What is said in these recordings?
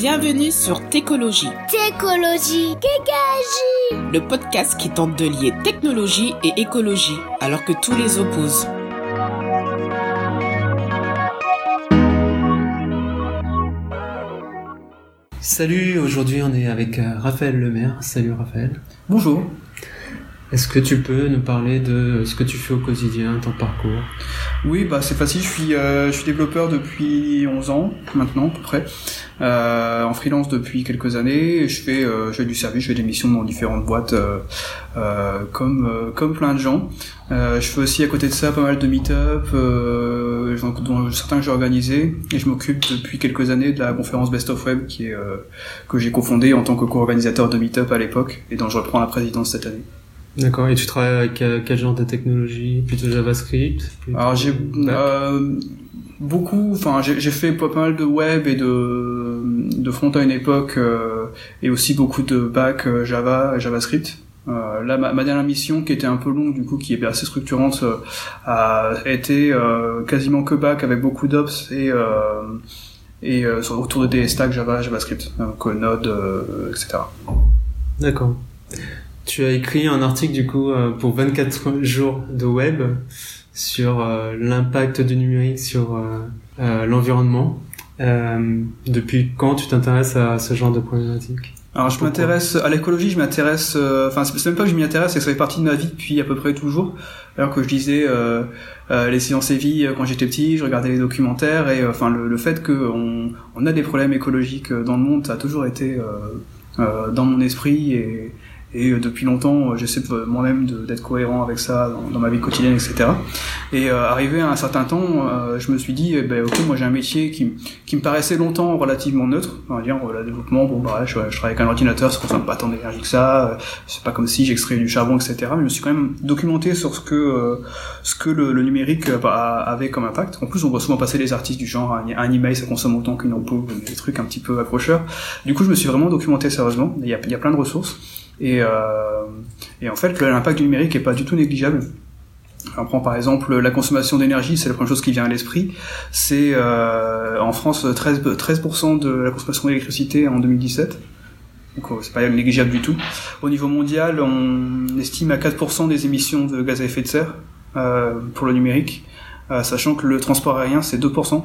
Bienvenue sur Técologie. Técologie, Kékagie. Le podcast qui tente de lier technologie et écologie alors que tous les opposent. Salut, aujourd'hui on est avec euh, Raphaël Lemaire. Salut Raphaël. Bonjour. Est-ce que tu peux nous parler de ce que tu fais au quotidien, ton parcours? Oui, bah c'est facile. Je suis, euh, je suis développeur depuis 11 ans maintenant à peu près, euh, en freelance depuis quelques années. Je fais, euh, je fais du service, je fais des missions dans différentes boîtes, euh, euh, comme euh, comme plein de gens. Je fais aussi à côté de ça pas mal de meet-up, dont certains que j'ai organisés, et je m'occupe depuis quelques années de la conférence Best of Web qui est que j'ai cofondée en tant que co-organisateur de meet-up à l'époque, et dont je reprends la présidence cette année. D'accord, et tu travailles avec euh, quel genre de technologie? Plutôt JavaScript plutôt Alors j'ai euh, beaucoup, enfin j'ai fait pas mal de web et de de front à une époque euh, et aussi beaucoup de back euh, Java, et JavaScript. Euh, là, ma, ma dernière mission, qui était un peu longue, du coup, qui est assez structurante, euh, a été euh, quasiment que back avec beaucoup d'ops et et autour de des stacks Java, JavaScript, donc Node, etc. D'accord. Tu as écrit un article du coup euh, pour 24 jours de web sur euh, l'impact du numérique sur euh, l'environnement. Depuis quand tu t'intéresses à ce genre de problématique? Alors je m'intéresse à l'écologie, je m'intéresse, enfin c'est même pas que je m'y intéresse, c'est que ça fait partie de ma vie depuis à peu près toujours. Alors que je disais les sciences et vie quand j'étais petit, je regardais les documentaires et enfin le, fait que on, on a des problèmes écologiques dans le monde, ça a toujours été dans mon esprit et, et euh, depuis longtemps euh, j'essaie moi-même d'être cohérent avec ça dans, ma vie quotidienne, etc. Et euh, arrivé à un certain temps, euh, je me suis dit, eh ben, ok, moi j'ai un métier qui, qui me paraissait longtemps relativement neutre. On va dire, le développement, bon, bah, je, je travaille avec un ordinateur, ça consomme pas tant d'énergie que ça. euh, C'est pas comme si j'extrais du charbon, etc. Mais je me suis quand même documenté sur ce que, euh, ce que le, le numérique avait comme impact. En plus, on voit souvent passer des artistes du genre, un, un email, ça consomme autant qu'une ampoule, des trucs un petit peu accrocheurs. Du coup, je me suis vraiment documenté sérieusement. Il y a, il y a plein de ressources. Et, euh, et en fait, l'impact du numérique est pas du tout négligeable. On prend par exemple la consommation d'énergie, c'est la première chose qui vient à l'esprit. C'est euh, en France 13, 13% de la consommation d'électricité en 2017. Donc euh, c'est pas négligeable du tout. Au niveau mondial, on estime à 4% des émissions de gaz à effet de serre pour le numérique, sachant que le transport aérien c'est 2%.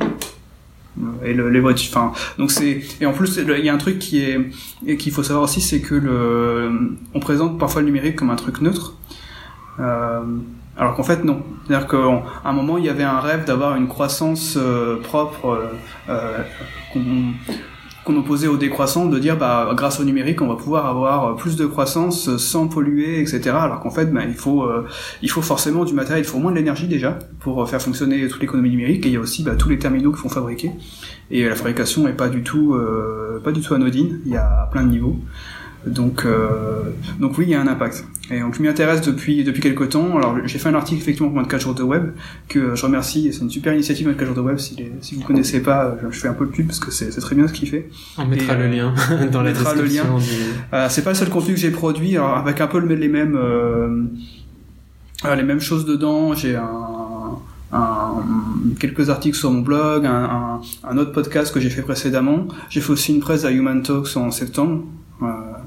Et le, les voitures, enfin, donc c'est et en plus il y a un truc qui est qu'il faut savoir aussi, c'est que le on présente parfois le numérique comme un truc neutre. Euh, alors qu'en fait non. C'est-à-dire qu'à un moment il y avait un rêve d'avoir une croissance euh, propre euh, euh, qu'on qu'on opposait au décroissant, de dire bah grâce au numérique on va pouvoir avoir plus de croissance sans polluer, etc. Alors qu'en fait bah, il faut euh, il faut forcément du matériel, il faut moins de l'énergie déjà pour faire fonctionner toute l'économie numérique et il y a aussi bah, tous les terminaux qui font fabriquer et la fabrication est pas du tout euh, pas du tout anodine, il y a plein de niveaux. Donc, euh, donc oui, il y a un impact. Et donc je m'y intéresse depuis depuis quelques temps. Alors j'ai fait un article effectivement pour 24 jours de web que je remercie. C'est une super initiative 24 jours de web. Si, les, si vous connaissez pas, je, je fais un peu de pub parce que c'est très bien ce qu'il fait. On mettra Et, le euh, lien dans on la mettra le description. lien. du- Euh, c'est pas le seul contenu que j'ai produit, alors, avec un peu le- les mêmes euh, euh, les mêmes choses dedans. J'ai un, un- quelques articles sur mon blog, un, un, un autre podcast que j'ai fait précédemment. J'ai fait aussi une presse à Human Talks en septembre.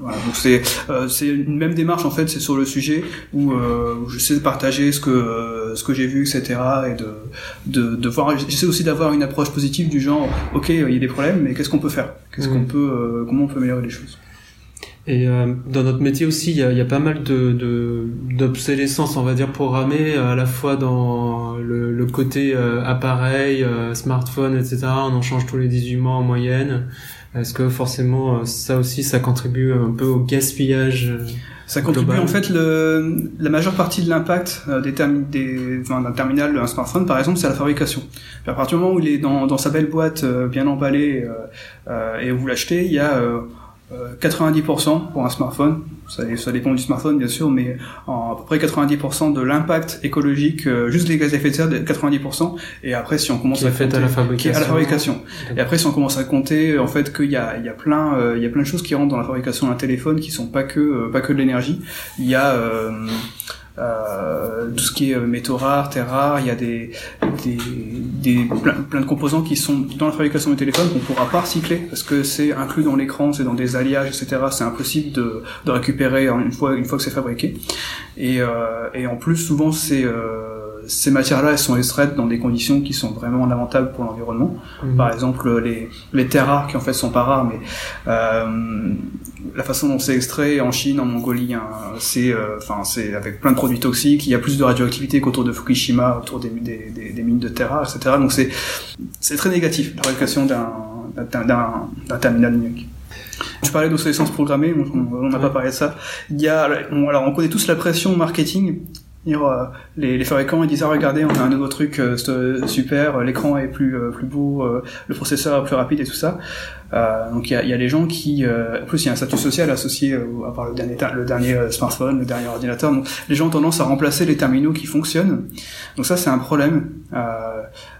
Euh, voilà, donc c'est euh, c'est une même démarche en fait, c'est sur le sujet où, euh, où j'essaie de partager ce que euh, ce que j'ai vu, etc. et de de, de voir. J'essaie aussi d'avoir une approche positive du genre, ok, il y a des problèmes, mais qu'est-ce qu'on peut faire? Qu'est-ce Mhm. qu'on peut euh, comment on peut améliorer les choses? Et euh, dans notre métier aussi, il y a, il y a pas mal de de- d'obsolescence, on va dire, programmée, à la fois dans le, le côté euh, appareil, euh, smartphone, etc. On en change tous les 18 mois en moyenne. Est-ce que forcément, euh, ça aussi, ça contribue un peu au gaspillage euh, Ça contribue Global. en fait le, la majeure partie de l'impact euh, des, termi- des enfin, d'un terminal, d'un smartphone par exemple, c'est la fabrication. À partir du moment où il est dans, dans sa belle boîte, euh, bien emballé, euh, euh, et où vous l'achetez, il y a euh, euh, 90% pour un smartphone. Ça, ça dépend du smartphone bien sûr, mais en, à peu près 90% de l'impact écologique, euh, juste les gaz à effet de serre, de 90%. Et après, si on commence qui est à compter- qui est à la fabrication. Et après, si on commence à compter, en fait, qu'il y a, il y a plein, euh, il y a plein de choses qui rentrent dans la fabrication d'un téléphone qui sont pas que, euh, pas que de l'énergie. Il y a, euh, euh, tout ce qui est métaux rares, terres rares. Il y a des, des, des plein, de composants qui sont dans la fabrication du téléphone qu'on pourra pas recycler parce que c'est inclus dans l'écran, c'est dans des alliages, etc. C'est impossible de, de récupérer une fois une fois que c'est fabriqué. Et, et en plus, souvent, c'est ces matières-là, elles sont extraites dans des conditions qui sont vraiment lamentables pour l'environnement. Mhm. Par exemple, les, les terres rares, qui en fait sont pas rares, mais euh, la façon dont c'est extrait en Chine, en Mongolie, hein, c'est euh, enfin c'est avec plein de produits toxiques. Il y a plus de radioactivité qu'autour de Fukushima, autour des, des, des, mines de rares, etc. Donc c'est c'est très négatif la fabrication d'un d'un terminal numérique. Tu parlais d'obsolescence programmée, on n'a pas parlé de ça. Il y a, alors on connaît tous la pression marketing les, les fabricants ils disent ah, regardez on a un nouveau truc euh, super l'écran est plus euh, plus beau le processeur est plus rapide et tout ça. Donc il y a, y a des gens qui en plus il y a un statut social associé à part le dernier smartphone le dernier ordinateur. Donc les gens ont tendance à remplacer les terminaux qui fonctionnent. Donc ça c'est un problème.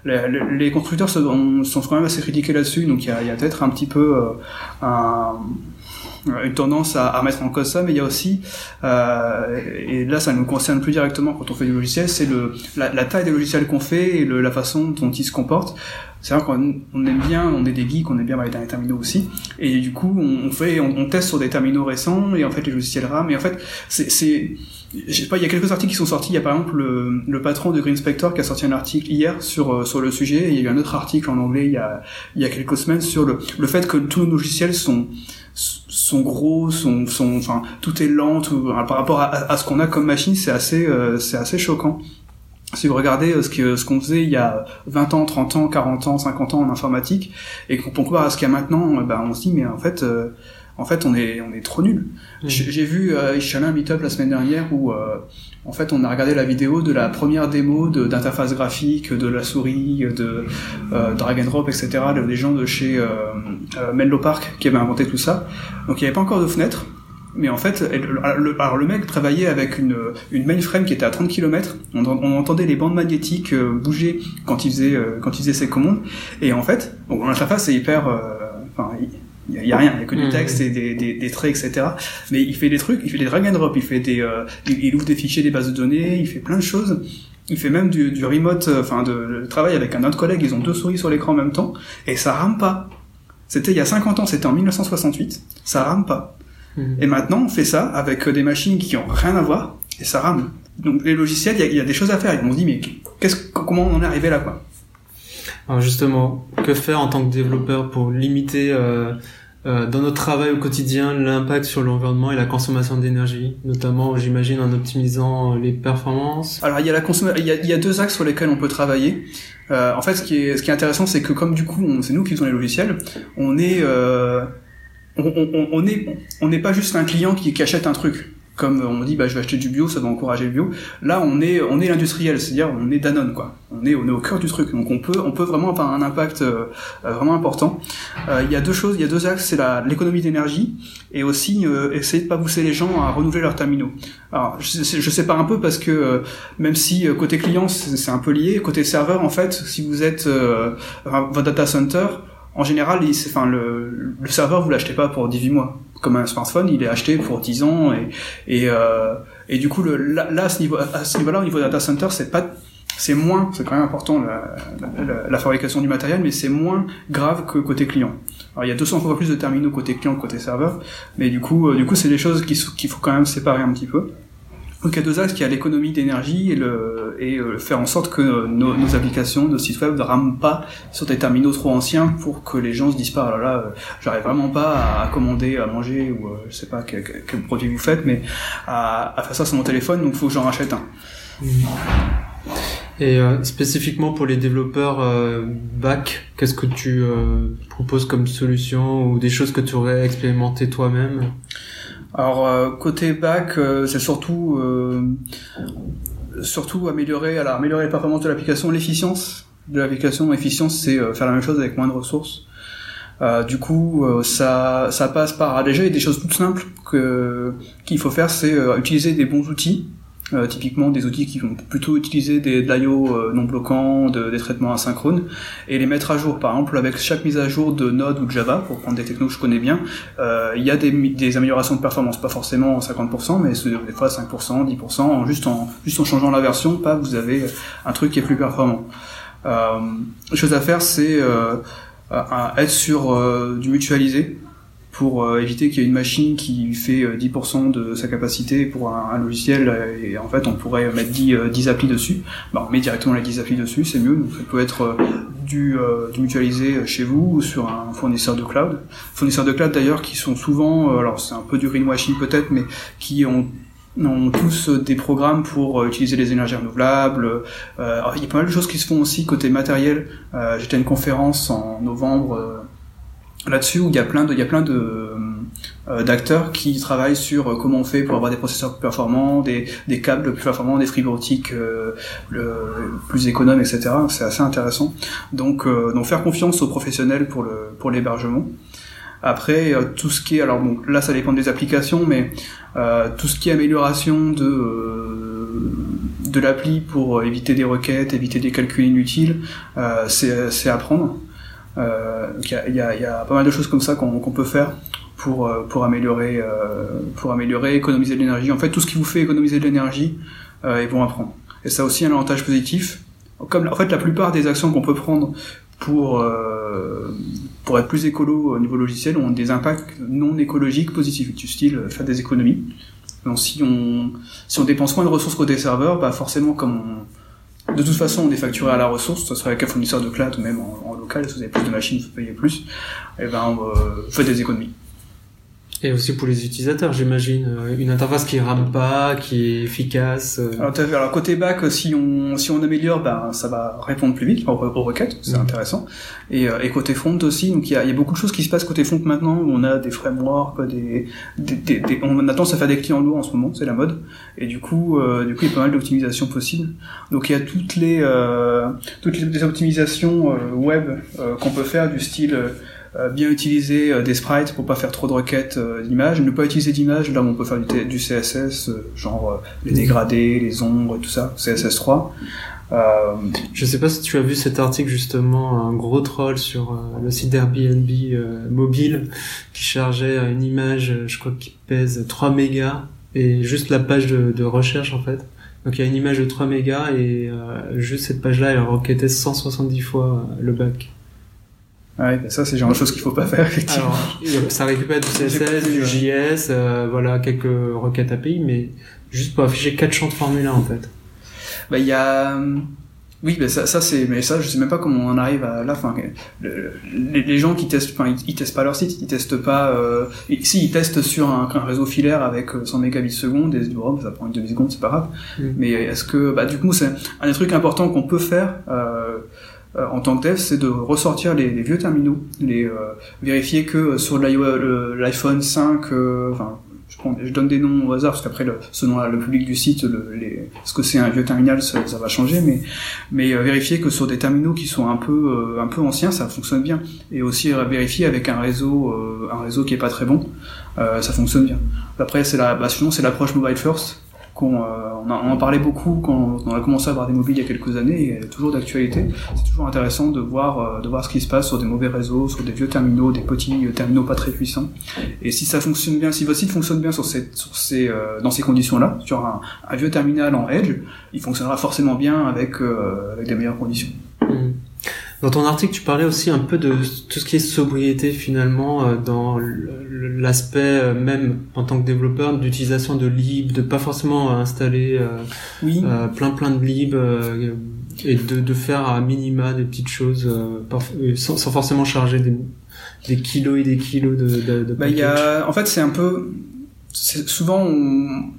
Les, les, constructeurs sont, sont quand même assez critiqués là-dessus. Donc il y a, y a peut-être un petit peu un une tendance à, à, mettre en cause ça, mais il y a aussi, euh, et là ça nous concerne plus directement quand on fait du logiciel, c'est le la, la, taille des logiciels qu'on fait et le, la façon dont ils se comportent. C'est vrai qu'on on aime bien, on est des geeks, on aime bien les derniers terminaux aussi, et du coup on, fait, on, on, teste sur des terminaux récents et en fait les logiciels RAM, et en fait c'est, c'est je sais pas, il y a quelques articles qui sont sortis. Il y a par exemple le, le, patron de Green Spector qui a sorti un article hier sur euh, sur le sujet. Et il y a eu un autre article en anglais il y a il y a quelques semaines sur le le fait que tous nos logiciels sont sont gros, sont, sont, enfin, tout est lent, par rapport à, ce qu'on a comme machine, c'est assez, euh, c'est assez choquant. Si vous regardez euh, ce que ce qu'on faisait il y a 20 ans, 30 ans, 40 ans, 50 ans en informatique, et qu'on compare à ce qu'il y a maintenant, ben on se dit mais en fait, en fait on est on est trop nul. Mmh. J'ai vu, euh, je un meet-up la semaine dernière où en fait, on a regardé la vidéo de la première démo d'interface graphique, de la souris, de euh, drag and drop, etc. Des gens de chez euh, euh, Menlo Park qui avaient inventé tout ça. Donc il n'y avait pas encore de fenêtre. Mais en fait, le, alors le mec travaillait avec une, une mainframe qui était à 30 km. On, on entendait les bandes magnétiques euh, bouger quand il faisait quand il faisait ses commandes. Et en fait, bon, l'interface est hyper, enfin, il y, a rien, il y a que du mmh. texte et des, des, des, traits, etc. Mais il fait des trucs, il fait des drag and drop, il fait des, euh, il, ouvre des fichiers, des bases de données, il fait plein de choses. Il fait même du, du remote, euh, enfin de, travail avec un autre collègue. Ils ont deux souris sur l'écran en même temps et ça rame pas. C'était il y a 50 ans, c'était en 1968. Ça rame pas. Mmh. Et maintenant, on fait ça avec des machines qui ont rien à voir et ça rame. Donc les logiciels, il y a, y a, des choses à faire. Ils m'ont dit mais qu'est-ce, comment on en est arrivé là quoi? Alors justement, que faire en tant que développeur pour limiter euh, euh, dans notre travail au quotidien l'impact sur l'environnement et la consommation d'énergie, notamment j'imagine en optimisant les performances? Alors il y a la il y a, deux axes sur lesquels on peut travailler. Euh, en fait, ce qui est ce qui est intéressant, c'est que comme du coup, c'est nous qui faisons les logiciels, on est euh, on, on, on, on n'est pas juste un client qui, qui achète un truc comme on dit bah je vais acheter du bio ça va encourager le bio. Là on est on est l'industriel c'est-à-dire on est Danone quoi. On est on est au cœur du truc. Donc on peut on peut vraiment avoir un impact euh, vraiment important. Euh, il y a deux choses il y a deux axes c'est la l'économie d'énergie et aussi euh, essayer de pas pousser les gens à renouveler leurs terminaux. Alors je, je sépare un peu parce que même si côté client c'est un peu lié. Côté serveur en fait si vous êtes votre data center en général, enfin, le, le serveur, vous l'achetez pas pour 18 mois. Comme un smartphone, il est acheté pour 10 ans et, et, euh, et du coup, le, là, à ce niveau, à ce niveau-là, au niveau data center, c'est pas, c'est moins, c'est quand même important la, la, la, fabrication du matériel, mais c'est moins grave que côté client. Alors il y a 200 fois plus de terminaux côté client que côté serveur, mais du coup, euh, du coup, c'est des choses qu'il faut quand même séparer un petit peu. Donc il y a l'économie d'énergie et, le, et euh, faire en sorte que nos, nos, applications, nos sites web ne rament pas sur des terminaux trop anciens pour que les gens se disent pas, oh là là, euh, j'arrive vraiment pas à, commander, à manger ou euh, je sais pas quel, quel, produit vous faites, mais à, à, faire ça sur mon téléphone, donc faut que j'en rachète un. Et euh, spécifiquement pour les développeurs euh, back, qu'est-ce que tu euh, proposes comme solution ou des choses que tu aurais expérimenté toi-même? Alors euh, côté back, euh, c'est surtout euh, surtout améliorer alors améliorer les performances de l'application, l'efficience de l'application. L'efficience, c'est faire la même chose avec moins de ressources. du coup, ça, ça passe par déjà il y a des choses toutes simples que qu'il faut faire, c'est utiliser des bons outils euh, typiquement des outils qui vont plutôt utiliser des de l'IO euh, non bloquants, de, des traitements asynchrones, et les mettre à jour. Par exemple, avec chaque mise à jour de Node ou de Java, pour prendre des technos que je connais bien, euh, il y a des, des améliorations de performance, pas forcément 50%, mais des fois 5%, 10%, en juste en juste en changeant la version, pas vous avez un truc qui est plus performant. Euh, chose à faire, c'est euh, être sur du mutualisé pour euh, éviter qu'il y ait une machine qui fait 10% euh, de sa capacité pour un, logiciel et en fait on pourrait mettre 10, 10 euh, applis dessus. Bah, on met directement les 10 applis dessus, c'est mieux. Donc ça peut être du, du, mutualisé chez vous ou sur un fournisseur de cloud. Fournisseurs de cloud d'ailleurs qui sont souvent, alors c'est un peu du greenwashing peut-être, mais qui ont ont tous des programmes pour utiliser les énergies renouvelables. Euh, il y a pas mal de choses qui se font aussi côté matériel. Euh, J'étais à une conférence en novembre là-dessus il y a plein de, il y a plein de euh, d'acteurs qui travaillent sur euh, comment on fait pour avoir des processeurs plus performants, des, des câbles plus performants, des fibres optiques euh, plus économes, etc. C'est assez intéressant. Donc, donc faire confiance aux professionnels pour le pour l'hébergement. Après, tout ce qui est, alors bon, là ça dépend des applications, mais tout ce qui est amélioration de de l'appli pour éviter des requêtes, éviter des calculs inutiles, c'est à apprendre. Euh, il y a, y, a, pas mal de choses comme ça qu'on peut faire pour euh, pour améliorer euh, pour améliorer économiser de l'énergie. En fait, tout ce qui vous fait économiser de l'énergie, ils vont apprendre. Et ça a aussi un avantage positif. Comme en fait la plupart des actions qu'on peut prendre pour pour être plus écolo au niveau logiciel ont des impacts non écologiques positifs, du style faire des économies. Donc si on si on dépense moins de ressources côté serveur, bah forcément comme on, de toute façon, on est facturé à la ressource, ce soit avec un fournisseur de cloud ou même en, local, si vous avez plus de machines, vous payez plus, et eh ben, on euh, fait des économies. Et aussi pour les utilisateurs, j'imagine, euh, une interface qui rame pas, qui est efficace. Euh. Alors, alors côté back, si on si on améliore, ben ça va répondre plus vite aux, requêtes, c'est mm. intéressant. Et, euh, et côté front aussi, donc il y a, y a, beaucoup de choses qui se passent côté front maintenant. Où on a des frameworks, des, des, des, on a tendance à faire des clients lourds en ce moment, c'est la mode. Et du coup, du coup, il y a pas mal d'optimisations possibles. Donc il y a toutes les toutes les optimisations web qu'on peut faire du style euh, bien utiliser euh, des sprites pour pas faire trop de requêtes euh, d'images, ne pas utiliser d'images, là on peut faire du, CSS, genre les dégradés, les ombres, tout ça, CSS3. Euh, je sais pas si tu as vu cet article justement, un gros troll sur le site d'Airbnb mobile qui chargeait une image, je crois qui pèse 3 mégas et juste la page de, de recherche en fait. Donc il y a une image de 3 mégas et juste cette page-là elle requêtait 170 fois le bac. Ouais, ça c'est genre de choses qu'il faut pas faire effectivement. Alors, ça récupère du CSS, du JS, euh, voilà quelques requêtes API, mais juste pour afficher quatre champs de formula en fait. Bah il y a oui, mais ça, ça c'est, mais ça, je sais même pas comment on arrive à la fin. Les, les, gens qui testent, enfin, ils, testent pas leur site, ils testent pas. Euh, si ils testent sur un, un, réseau filaire avec 100 mégabits seconde, et ils se disent, oh, ça prend une demi seconde, c'est pas grave. Mm. Mais est-ce que, bah, du coup, c'est un des trucs importants qu'on peut faire. Euh, euh, en tant que tel, c'est de ressortir les, vieux terminaux, les euh, vérifier que euh, sur l'iPhone 5, enfin je, prends, je, donne des noms au hasard parce qu'après le, selon le public du site, le, les, ce que c'est un vieux terminal, ça, ça, va changer, mais mais vérifier que sur des terminaux qui sont un peu un peu anciens, ça fonctionne bien, et aussi vérifier avec un réseau un réseau qui est pas très bon, ça fonctionne bien. Après c'est la bah, sinon c'est l'approche mobile first euh, on, en parlait beaucoup quand on a commencé à avoir des mobiles il y a quelques années et toujours d'actualité. C'est toujours intéressant de voir, euh, de voir ce qui se passe sur des mauvais réseaux, sur des vieux terminaux, des petits terminaux pas très puissants. Et si ça fonctionne bien, si votre site fonctionne bien sur ces, sur ces, euh, dans ces conditions-là, sur un, vieux terminal en Edge, il fonctionnera forcément bien avec, avec des meilleures conditions. Mmh. Dans ton article, tu parlais aussi un peu de tout ce qui est sobriété finalement euh, dans l'aspect euh, même en tant que développeur d'utilisation de lib, de pas forcément installer euh, oui. plein plein de lib et de, de, faire à minima des petites choses sans, sans, forcément charger des, des, kilos et des kilos de. de, de bah, y a, en fait, c'est un peu souvent on,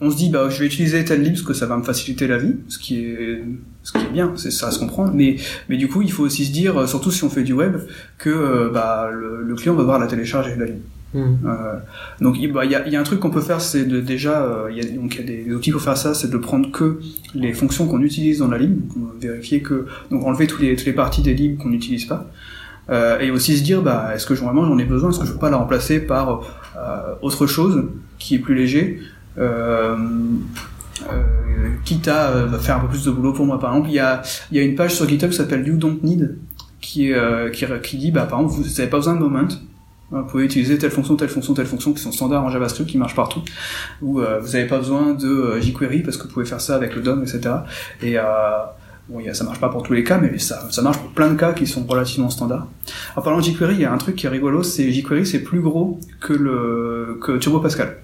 on se dit bah je vais utiliser tel lib parce que ça va me faciliter la vie, ce qui est ce qui est bien, c'est ça à se comprendre. Mais mais du coup il faut aussi se dire, euh, surtout si on fait du web, que euh, bah le, client va voir la télécharger la ligne. Hmm. Euh, donc il bah, y, a, y, a, un truc qu'on peut faire, c'est de déjà il y a donc il y a des outils pour faire ça, c'est de prendre que les fonctions qu'on utilise dans la ligne, vérifier que donc enlever tous les toutes les parties des libres qu'on n'utilise pas. Euh, et aussi se dire bah est-ce que vraiment j'en ai besoin? Est-ce que je peux pas la remplacer par autre chose qui est plus léger? Quitte à faire un peu plus de boulot pour moi. Par exemple, il y a, il y a une page sur GitHub qui s'appelle You Don't Need, qui, qui, qui dit, bah, par exemple, vous n'avez pas besoin de moment, vous pouvez utiliser telle fonction, telle fonction, telle fonction qui sont standards en JavaScript, qui marchent partout. Ou vous n'avez pas besoin de jQuery parce que vous pouvez faire ça avec le DOM, etc. Et Bon, ça marche pas pour tous les cas, mais ça, ça marche pour plein de cas qui sont relativement standards. En parlant de jQuery, il y a un truc qui est rigolo, c'est jQuery, c'est plus gros que le que Turbo Pascal.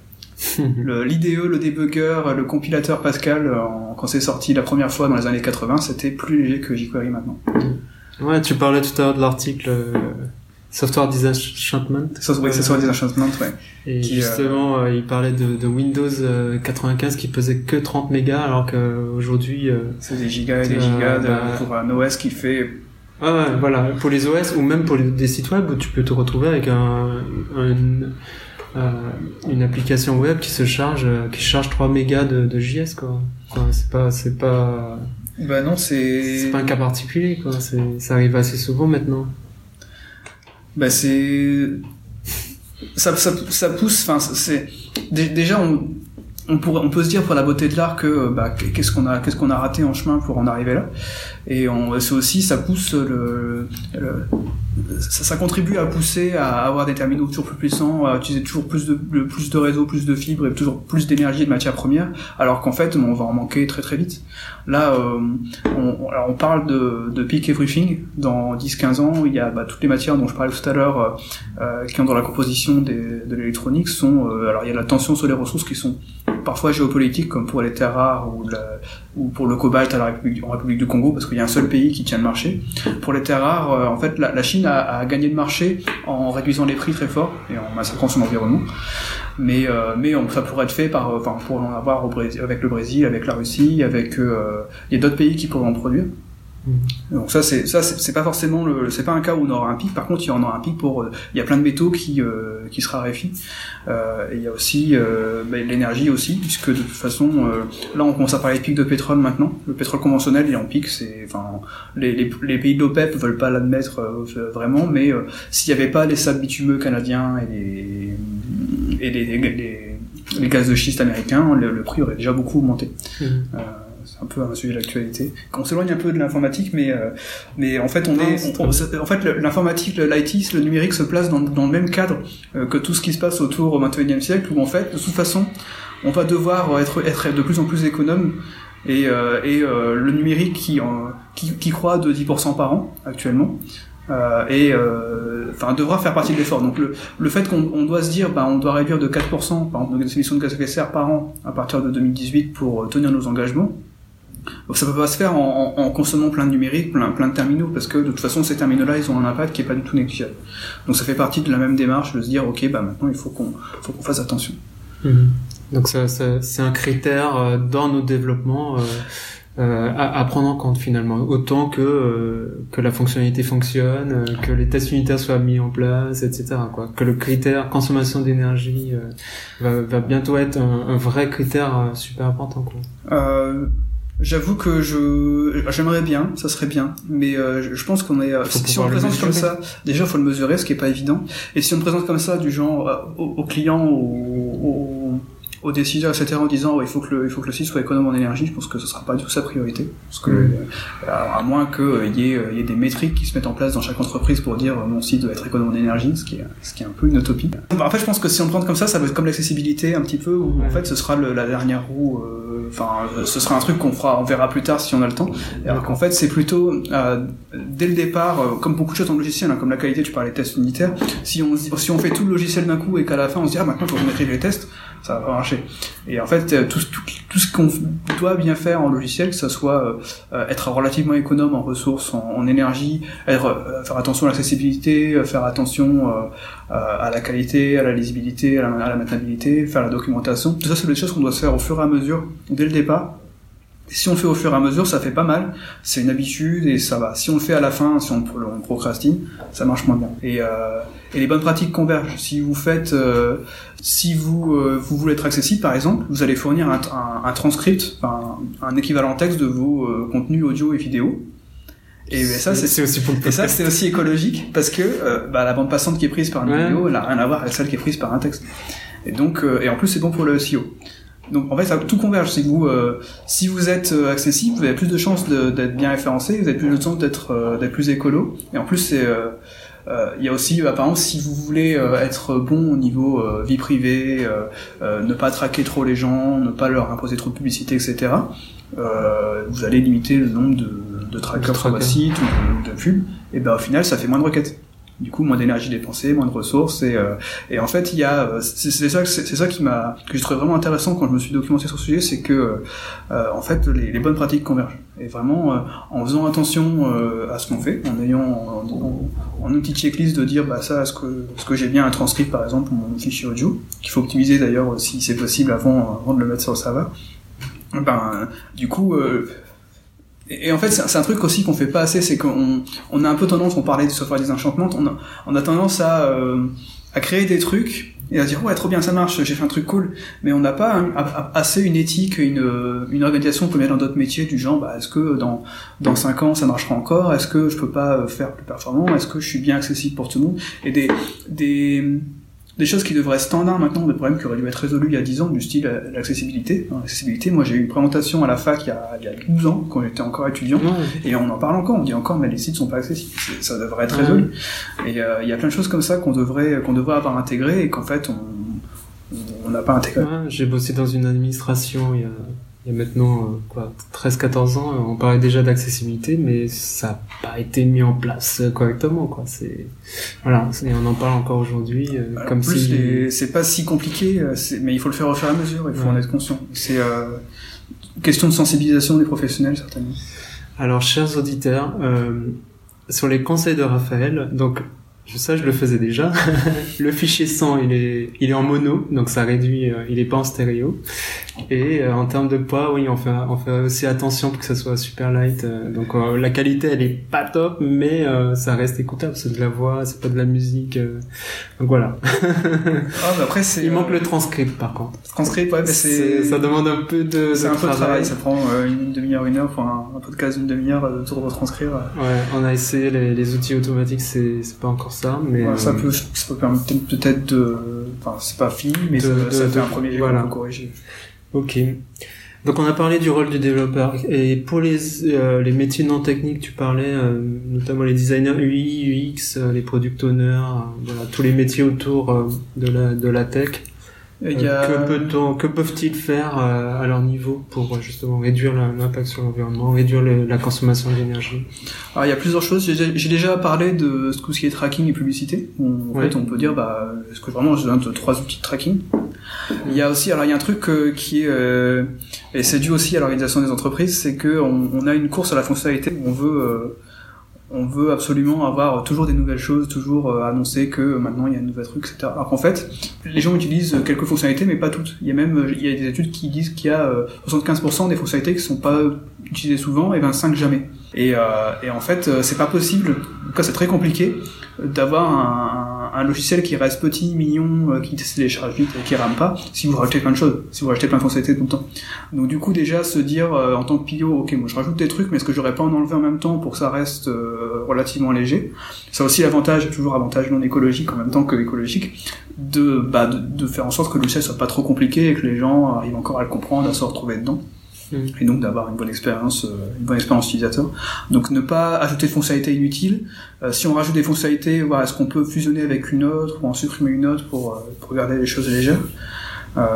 L'IDE, le debugger, le compilateur Pascal, quand c'est sorti la première fois dans les années 80, c'était plus léger que jQuery maintenant. Ouais, tu parlais tout à l'heure de l'article euh, Software Disenchantment. oui, Software Disenchantment, ouais. Et justement, euh, il parlait de, de, Windows 95 euh, qui pesait que 30 mégas, alors qu'aujourd'hui... Euh, c'est des gigas et des gigas bah, pour un OS qui fait... Ah ouais, voilà, pour les OS ou même pour les, des sites web où tu peux te retrouver avec un, un une application web qui se charge, qui charge 3 mégas de, de JS, quoi. c'est pas, c'est pas... Bah non, c'est... C'est pas un cas particulier, quoi. Ça arrive assez souvent maintenant bah c'est ça, ça, ça pousse enfin c'est déjà on on, pourrait, on peut se dire pour la beauté de l'art que bah, qu'est-ce qu'on a qu'est-ce qu'on a raté en chemin pour en arriver là et c'est aussi ça pousse le, ça, ça, contribue à pousser à avoir des terminaux toujours plus puissants à utiliser toujours plus de plus de réseaux plus de fibres et toujours plus d'énergie et de matières premières alors qu'en fait on va en manquer très très vite. Là euh, on, alors on parle de, de peak everything. Dans 10-15 ans il y a bah, toutes les matières dont je parlais tout à l'heure euh, qui ont dans la composition des, de l'électronique sont euh, alors il y a la tension sur les ressources qui sont parfois géopolitiques comme pour les terres rares ou, ou pour le cobalt à la République, en République du Congo parce qu'il y a un seul pays qui tient le marché. Pour les terres rares, euh, en fait, la, Chine a, gagné le marché en réduisant les prix très fort et en massacrant son environnement. Mais, euh, on, ça pourrait être fait par, enfin, pour en avoir avec le Brésil, avec la Russie, avec euh, il y a d'autres pays qui pourraient en produire. Mm. Donc ça c'est ça c'est pas forcément le c'est pas un cas où on aura un pic. Par contre il y en aura un pic pour euh, il y a plein de métaux qui euh, qui se raréfient. Euh, et il y a aussi euh, bah, l'énergie aussi puisque de toute façon là on commence à parler de pics de pétrole maintenant. Le pétrole conventionnel il est en pic. C'est enfin les, les, les, pays de l'OPEP veulent pas l'admettre vraiment mais s'il y avait pas les sables bitumeux canadiens et les et les, les, les gaz de schiste américains le, prix aurait déjà beaucoup augmenté. Mm c'est un peu un sujet d'actualité. On s'éloigne un peu de l'informatique, mais euh, mais en fait on est, en fait l'informatique, l'IT, le numérique se place dans, dans le même cadre euh, que tout ce qui se passe autour au 21e siècle, où en fait de toute façon on va devoir être être de plus en plus économe et, euh, et euh, le numérique qui, qui qui croît de 10% par an actuellement. Euh, et enfin devra faire partie de l'effort. Donc le, le fait qu'on doit se dire, ben, on doit réduire de 4% par exemple nos émissions de gaz à effet de serre par an à partir de 2018 pour tenir nos engagements, ça peut pas se faire en, en, consommant plein de numérique, plein, plein de terminaux, parce que de toute façon ces terminaux-là, ils ont un impact qui est pas du tout négligeable. Donc ça fait partie de la même démarche de se dire, ok, bah maintenant il faut qu'on faut qu'on fasse attention. Mhm. Donc ça, ça c'est un critère euh, dans nos développements euh, euh, à, à, prendre en compte finalement, autant que que la fonctionnalité fonctionne, que les tests unitaires soient mis en place, etc. Quoi. Que le critère consommation d'énergie va, va, bientôt être un, un vrai critère super important. Quoi. J'avoue que je j'aimerais bien, ça serait bien, mais euh, je pense qu'on est euh, si, on présente comme ça, déjà faut le mesurer, ce qui est pas évident. Et si on présente comme ça du genre euh, aux, clients, aux, aux, décideurs, etc. en disant il faut que le il faut que le site soit économe en énergie, je pense que ce sera pas du tout sa priorité, parce que mm. à moins qu'il y ait il y ait des métriques qui se mettent en place dans chaque entreprise pour dire mon site doit être économe en énergie, ce qui est ce qui est un peu une utopie. En fait, je pense que si on le prend comme ça, ça va être comme l'accessibilité un petit peu, où en fait ce sera le, la dernière roue enfin ce sera un truc qu'on fera on verra plus tard si on a le temps alors qu'en fait c'est plutôt euh, dès le départ euh, comme beaucoup de choses en logiciel hein, comme la qualité tu parlais des tests unitaires si on si on fait tout le logiciel d'un coup et qu'à la fin on se dit ah maintenant il faut écrive les tests ça va pas marcher et en fait euh, tout, ce qu'on doit bien faire en logiciel que ça soit euh, être relativement économe en ressources en, énergie faire attention à l'accessibilité faire attention à la qualité à la lisibilité à la, à la maintenabilité faire la documentation tout ça c'est des choses qu'on doit faire au fur et à mesure dès le départ. Si on le fait au fur et à mesure, ça fait pas mal. C'est une habitude et ça va. Si on le fait à la fin, si on, procrastine, ça marche moins bien. Et, euh, et les bonnes pratiques convergent. Si vous faites, euh, si vous euh, vous voulez être accessible, par exemple, vous allez fournir un, un, transcript, un, un, équivalent texte de vos euh, contenus audio et vidéo. Et ça, c'est aussi pour et ça, c'est aussi écologique parce que euh, bah, la bande passante qui est prise par une vidéo, elle a rien à voir avec celle qui est prise par un texte. Et donc, et en plus, c'est bon pour le SEO. Donc en fait, ça, tout converge. C'est que vous, euh, si vous êtes euh, accessible, vous avez plus de chances d'être bien référencé, vous avez plus de chances d'être euh, d'être plus écolo. Et en plus, c'est il y a aussi, apparemment, si vous voulez être bon au niveau vie privée, ne pas traquer trop les gens, ne pas leur imposer trop de publicité, etc. vous allez limiter le nombre de, de trackers sur votre site ou de, de pubs. Et ben au final, ça fait moins de requêtes du coup moins d'énergie dépensée, moins de ressources et, euh, et en fait il y a euh, c'est ça c'est ça qui m'a que je trouvais vraiment intéressant quand je me suis documenté sur ce sujet, c'est que euh, en fait les, bonnes pratiques convergent et vraiment en faisant attention à ce qu'on fait, en ayant en, en, outil checklist de dire bah ça est-ce que ce que j'ai bien transcrit par exemple mon fichier audio qu'il faut optimiser d'ailleurs si c'est possible avant avant de le mettre sur le serveur. Ben du coup et en fait, c'est un truc aussi qu'on fait pas assez, c'est qu'on on a un peu tendance, on parlait du software désenchantement, on a, on a tendance à, euh, à créer des trucs et à dire ouais trop bien ça marche, j'ai fait un truc cool, mais on n'a pas assez une éthique, une, une organisation comme il y a dans d'autres métiers du genre bah, est-ce que dans dans cinq ans ça marchera encore, est-ce que je peux pas faire plus performant, est-ce que je suis bien accessible pour tout le monde? Et des des des choses qui devraient être standards maintenant, des problèmes qui auraient dû être résolus il y a 10 ans, du style euh, l'accessibilité. L'accessibilité, moi j'ai eu une présentation à la fac il y a, il y a 12 ans, quand j'étais encore étudiant, et on en parle encore, on dit encore, mais les sites sont pas accessibles. Ça devrait être résolu. Et euh, il y a plein de choses comme ça qu'on devrait, qu'on devrait avoir intégrées et qu'en fait on n'a pas intégré. j'ai bossé dans une administration il y a il y a maintenant euh, quoi 13-14 ans, on parlait déjà d'accessibilité, mais ça n'a pas été mis en place correctement. Quoi. C'est voilà, et on en parle encore aujourd'hui euh, comme plus, si c'est pas si compliqué, euh, mais il faut le faire au fur et à mesure. Il faut en être conscient. C'est euh, question de sensibilisation des professionnels certainement. Alors, chers auditeurs, sur les conseils de Raphaël, donc ça, je le faisais déjà. le fichier 100, il est, il est en mono, donc ça réduit, il est pas en stéréo. Et euh, en termes de poids, oui, on fait, on fait aussi attention pour que ça soit super light. Euh, donc euh, la qualité, elle est pas top, mais ça reste écoutable. C'est de la voix, c'est pas de la musique. donc voilà. ah, bah après, c'est. Il manque le transcript, par contre. Transcript, ouais, mais c'est. Ça demande un peu de. C'est un peu de travail. Ça prend une demi-heure, une heure, enfin un, podcast d'une demi-heure de tout retranscrire. Ouais, on a essayé les, les outils automatiques, c'est c'est pas encore ça, mais. ça peut, ça peut permettre peut-être de. Enfin, c'est pas fini, mais ça, ça fait un premier voilà. corriger. Ok. Donc on a parlé du rôle du développeur et pour les euh, les métiers non techniques, tu parlais euh, notamment les designers UI, UX, euh, les product owners, voilà tous les métiers autour de la de la tech. Il y a... Que peut-on, que peuvent-ils faire à leur niveau pour justement réduire l'impact sur l'environnement, réduire la consommation d'énergie? Alors il y a plusieurs choses. J'ai déjà parlé de tout ce qui est tracking et publicité. en fait, on peut dire bah est-ce que vraiment j'ai trois outils de tracking? Il y a aussi, alors il y a un truc euh, qui est, euh, et c'est dû aussi à l'organisation des entreprises, c'est que on, a une course à la fonctionnalité. On veut, euh, on veut absolument avoir toujours des nouvelles choses, toujours annoncer que maintenant il y a un nouvel truc, etc. Alors qu'en fait, les gens utilisent quelques fonctionnalités, mais pas toutes. Il y a même, il y a des études qui disent qu'il y a 75% des fonctionnalités qui sont pas utilisées souvent et 25 jamais. Et, et en fait, c'est pas possible. En tout cas, c'est très compliqué d'avoir un, logiciel qui reste petit, mignon, euh, qui se télécharge vite, qui rame pas, si vous rajoutez plein de choses, si vous rajoutez plein de fonctionnalités tout le temps. Donc du coup déjà se dire euh, en tant que PIO, ok, moi je rajoute des trucs, mais est-ce que j'aurais pas en enlever en même temps pour que ça reste euh, relativement léger? Ça aussi l'avantage, toujours avantage non écologique en même temps que écologique, de, bah, de, de faire en sorte que le logiciel soit pas trop compliqué et que les gens arrivent encore à le comprendre, à se retrouver dedans et donc d'avoir une bonne expérience, euh, une bonne expérience utilisateur. Donc ne pas ajouter de fonctionnalités inutiles. Euh, si on rajoute des fonctionnalités, voilà, est-ce qu'on peut fusionner avec une autre ou en supprimer une autre pour, euh, pour garder les choses légères?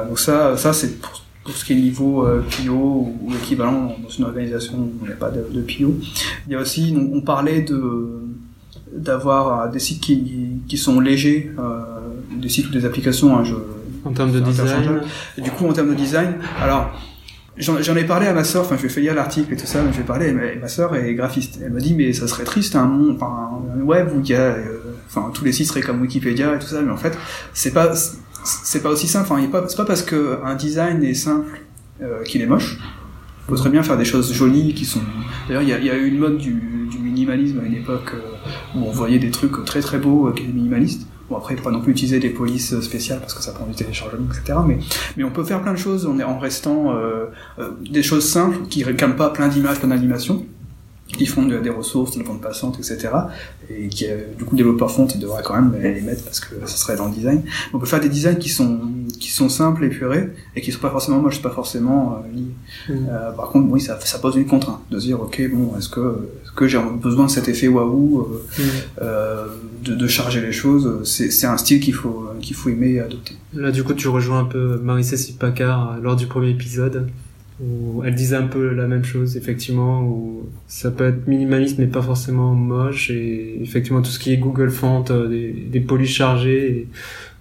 donc ça, ça c'est pour, ce qui est niveau PIO ou, équivalent dans une organisation où il n'y a pas de, de, PIO. Il y a aussi, on, parlait de d'avoir des sites qui, qui sont légers, des sites ou des applications. Hein, je, en termes de design. Et du coup, en termes de design, alors J'en ai parlé à ma sœur, enfin je ai fait lire l'article et tout ça, mais je vais parler, ma, ma sœur est graphiste. Elle m'a dit mais ça serait triste un un web où il y a, euh, enfin tous les sites seraient comme Wikipédia et tout ça, mais en fait c'est pas c'est pas aussi simple. Enfin c'est pas parce que un design est simple euh, qu'il est moche. Il faut très bien faire des choses jolies qui sont. D'ailleurs il y a, y a, eu une mode du, du minimalisme à une époque euh, où on voyait des trucs très très beaux qui étaient minimalistes. Bon après, pas non plus utiliser des polices spéciales parce que ça prend du téléchargement, etc. Mais, on peut faire plein de choses en, restant euh, euh, des choses simples qui réclament pas plein d'images, plein d'animations. Qui font des ressources, une bande passante, etc. Et qui, euh, du coup, le développeur front, il devrait quand même les mettre parce que ça serait dans le design. On peut faire des designs qui sont qui sont simples, épurés, et qui sont pas forcément moches, pas forcément euh, liés. Mm. Euh, par contre, oui, ça, ça pose une contrainte de se dire, ok, bon, est-ce que est-ce que j'ai besoin de cet effet waouh, euh, Mm. euh, de, de charger les choses C'est c'est un style qu'il faut qu'il faut aimer et adopter. Là, du coup, tu rejoins un peu Marie-Cécile Pacard euh, lors du premier épisode, où elle disait un peu la même chose, effectivement, où ça peut être minimaliste, mais pas forcément moche, et effectivement, tout ce qui est Google Font, euh, des, des et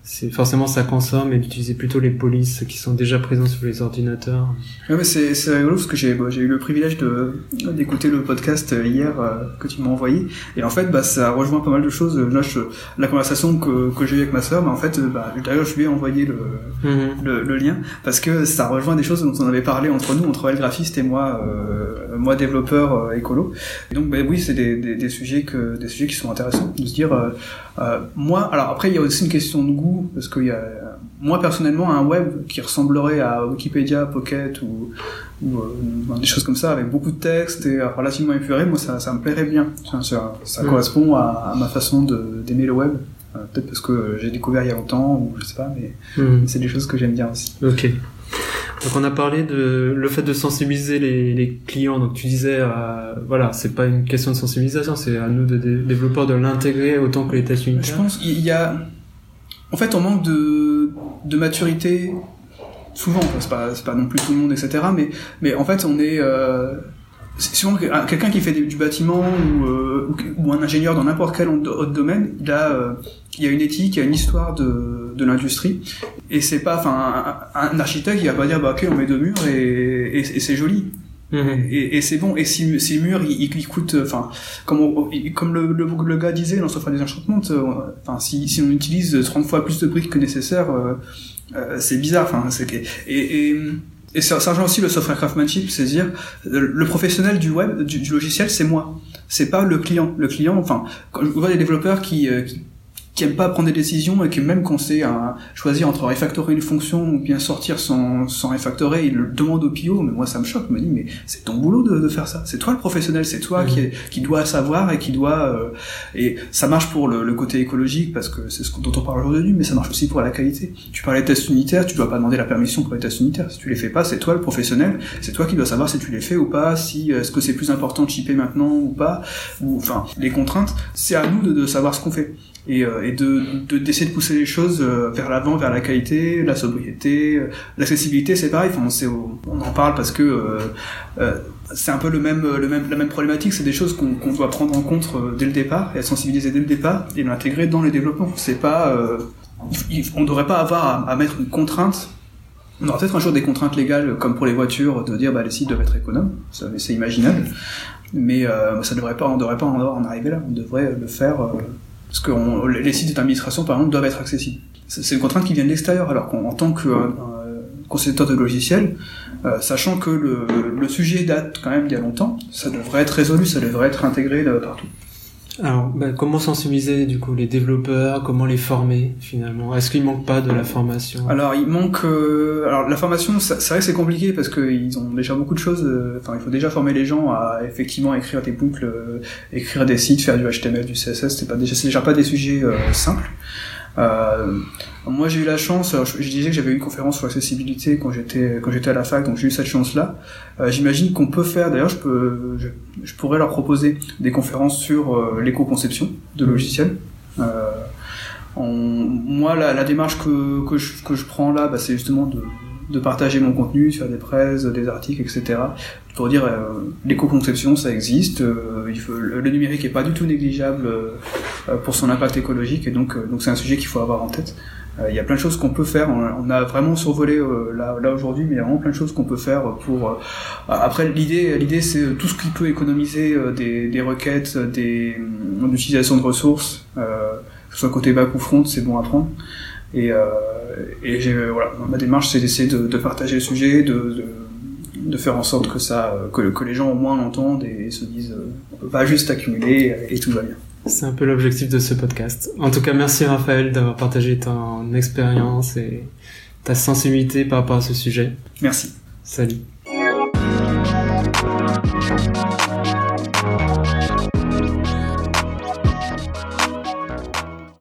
c'est forcément ça consomme, et d'utiliser plutôt les polices qui sont déjà présentes sur les ordinateurs. Ouais, mais c'est c'est rigolo parce que j'ai bon, j'ai eu le privilège de d'écouter le podcast euh, hier euh, que tu m'as envoyé et en fait bah ça rejoint pas mal de choses. Là, je, la conversation que que j'ai eu avec ma sœur, bah, en fait, euh, bah, d'ailleurs je lui ai envoyé le, Mhm. le le lien parce que ça rejoint des choses dont on avait parlé entre nous, entre elle graphiste et moi, euh, moi développeur euh, écolo. Et donc bah, oui, c'est des, des des sujets que des sujets qui sont intéressants de se dire euh, euh, moi. Alors après, il y a aussi une question de goût parce qu'il y a moi personnellement un web qui ressemblerait à Wikipédia, Pocket ou, ou euh, des choses comme ça avec beaucoup de texte et relativement épuré, moi ça, ça me plairait bien. Ça, ça, ça Mm. correspond à, à ma façon d'aimer le web. Euh, Peut-être parce que j'ai découvert il y a longtemps ou je sais pas, mais Mhm. c'est des choses que j'aime bien aussi. Ok. Donc on a parlé de le fait de sensibiliser les, les clients. Donc tu disais, euh, voilà, c'est pas une question de sensibilisation, c'est à nous de dé- développeurs de l'intégrer autant que les tests Je unitaires. pense qu'il y a, en fait, on manque de, de maturité souvent. C'est pas, pas non plus tout le monde, etc. Mais, mais en fait, on est euh, souvent ah, quelqu'un qui fait du bâtiment ou, euh, ou, ou un ingénieur dans n'importe quel autre domaine. Il a, euh, il y a une éthique, il y a une histoire de, de l'industrie. Et c'est pas, enfin, un, architecte, il va pas dire, bah ok, on met deux murs et, et c'est joli Mhm. et, et c'est bon. Et si, si le mur il, il, il coûte, euh, enfin, comme, on- comme le, le, le gars disait dans Sophia des Enchantements, euh, enfin, si, si on utilise 30 fois plus de briques que nécessaire, euh, euh, c'est bizarre. Enfin, c'est et, et, et ça, ça rejoint aussi le software craftsmanship, c'est dire le, le professionnel du web, du, du logiciel, c'est moi. C'est pas le client. Le client, enfin, quand je vois des développeurs qui, euh, qui qui aiment pas prendre des décisions et qui même quand c'est à choisir entre refactorer une fonction ou bien sortir sans, sans refactorer, ils le demandent au PO, mais moi ça me choque, je me dis mais c'est ton boulot de, de faire ça, c'est toi le professionnel, c'est toi qui, qui doit savoir et qui doit... euh, et ça marche pour le, le côté écologique parce que c'est ce dont on parle aujourd'hui, mais ça marche aussi pour la qualité. Tu parlais de tests unitaires, tu dois pas demander la permission pour les tests unitaires, si tu les fais pas, c'est toi le professionnel, c'est toi qui dois savoir si tu les fais ou pas, si est-ce que c'est plus important de shipper maintenant ou pas, ou enfin les contraintes, c'est à nous de, de savoir ce qu'on fait et, euh, de de- d'essayer de, pousser les choses euh, vers l'avant, vers la qualité, la sobriété, euh, l'accessibilité, c'est pareil. Enfin, on en parle parce que c'est un peu le même, le même, la même problématique. C'est des choses qu'on doit prendre en compte dès le départ et sensibiliser dès le départ et l'intégrer dans les développements. C'est pas, on ne devrait pas avoir à, mettre une contrainte. On aura peut-être un jour des contraintes légales, comme pour les voitures, de dire bah les sites doivent être économes. C'est imaginable, mais euh, ça devrait pas, on devrait pas en, arriver là. On devrait le faire. Parce que on- les sites d'administration, par exemple, doivent être accessibles. C'est une contrainte qui vient de l'extérieur, alors qu'en tant que euh, concepteur de logiciel, euh, sachant que le, le sujet date quand même d'il y a longtemps, ça devrait être résolu, ça devrait être intégré de partout. Alors, bah, comment sensibiliser du coup les développeurs? Comment les former finalement? Est-ce qu'il manque pas de la formation? Alors il manque, euh, alors la formation, c'est vrai que c'est compliqué parce qu'ils ont déjà beaucoup de choses. euh, Enfin, il faut déjà former les gens à effectivement écrire des boucles, euh, écrire des sites, faire du HTML, du CSS. C'est pas déjà, c'est déjà pas des sujets simples. Moi j'ai eu la chance, je, disais que j'avais eu une conférence sur l'accessibilité quand j'étais quand j'étais à la fac, donc j'ai eu cette chance-là. Euh, J'imagine qu'on peut faire, d'ailleurs je peux, je, pourrais leur proposer des conférences sur euh, l'éco-conception de logiciels. Euh, moi la, démarche que, que, je, que je prends là, bah, c'est justement de, de partager mon contenu, de faire des presses, des articles, etc. Pour dire l'éco-conception ça existe, il faut, le, numérique est pas du tout négligeable pour son impact écologique et donc donc c'est un sujet qu'il faut avoir en tête. Euh, Il y a plein de choses qu'on peut faire. On, a vraiment survolé euh, là, là aujourd'hui, mais il y a vraiment plein de choses qu'on peut faire pour. euh, après, l'idée, l'idée, c'est tout ce qui peut économiser des, des requêtes, des d'utilisation de ressources, que ce soit côté back ou front, c'est bon à prendre. Et, euh, et voilà, ma démarche, c'est d'essayer de, de partager le sujet, de, de, de faire en sorte que ça, que, que les gens au moins l'entendent et se disent, on peut pas juste accumuler et tout va bien. C'est un peu l'objectif de ce podcast. En tout cas, merci Raphaël d'avoir partagé ton expérience et ta sensibilité par rapport à ce sujet. Merci. Salut.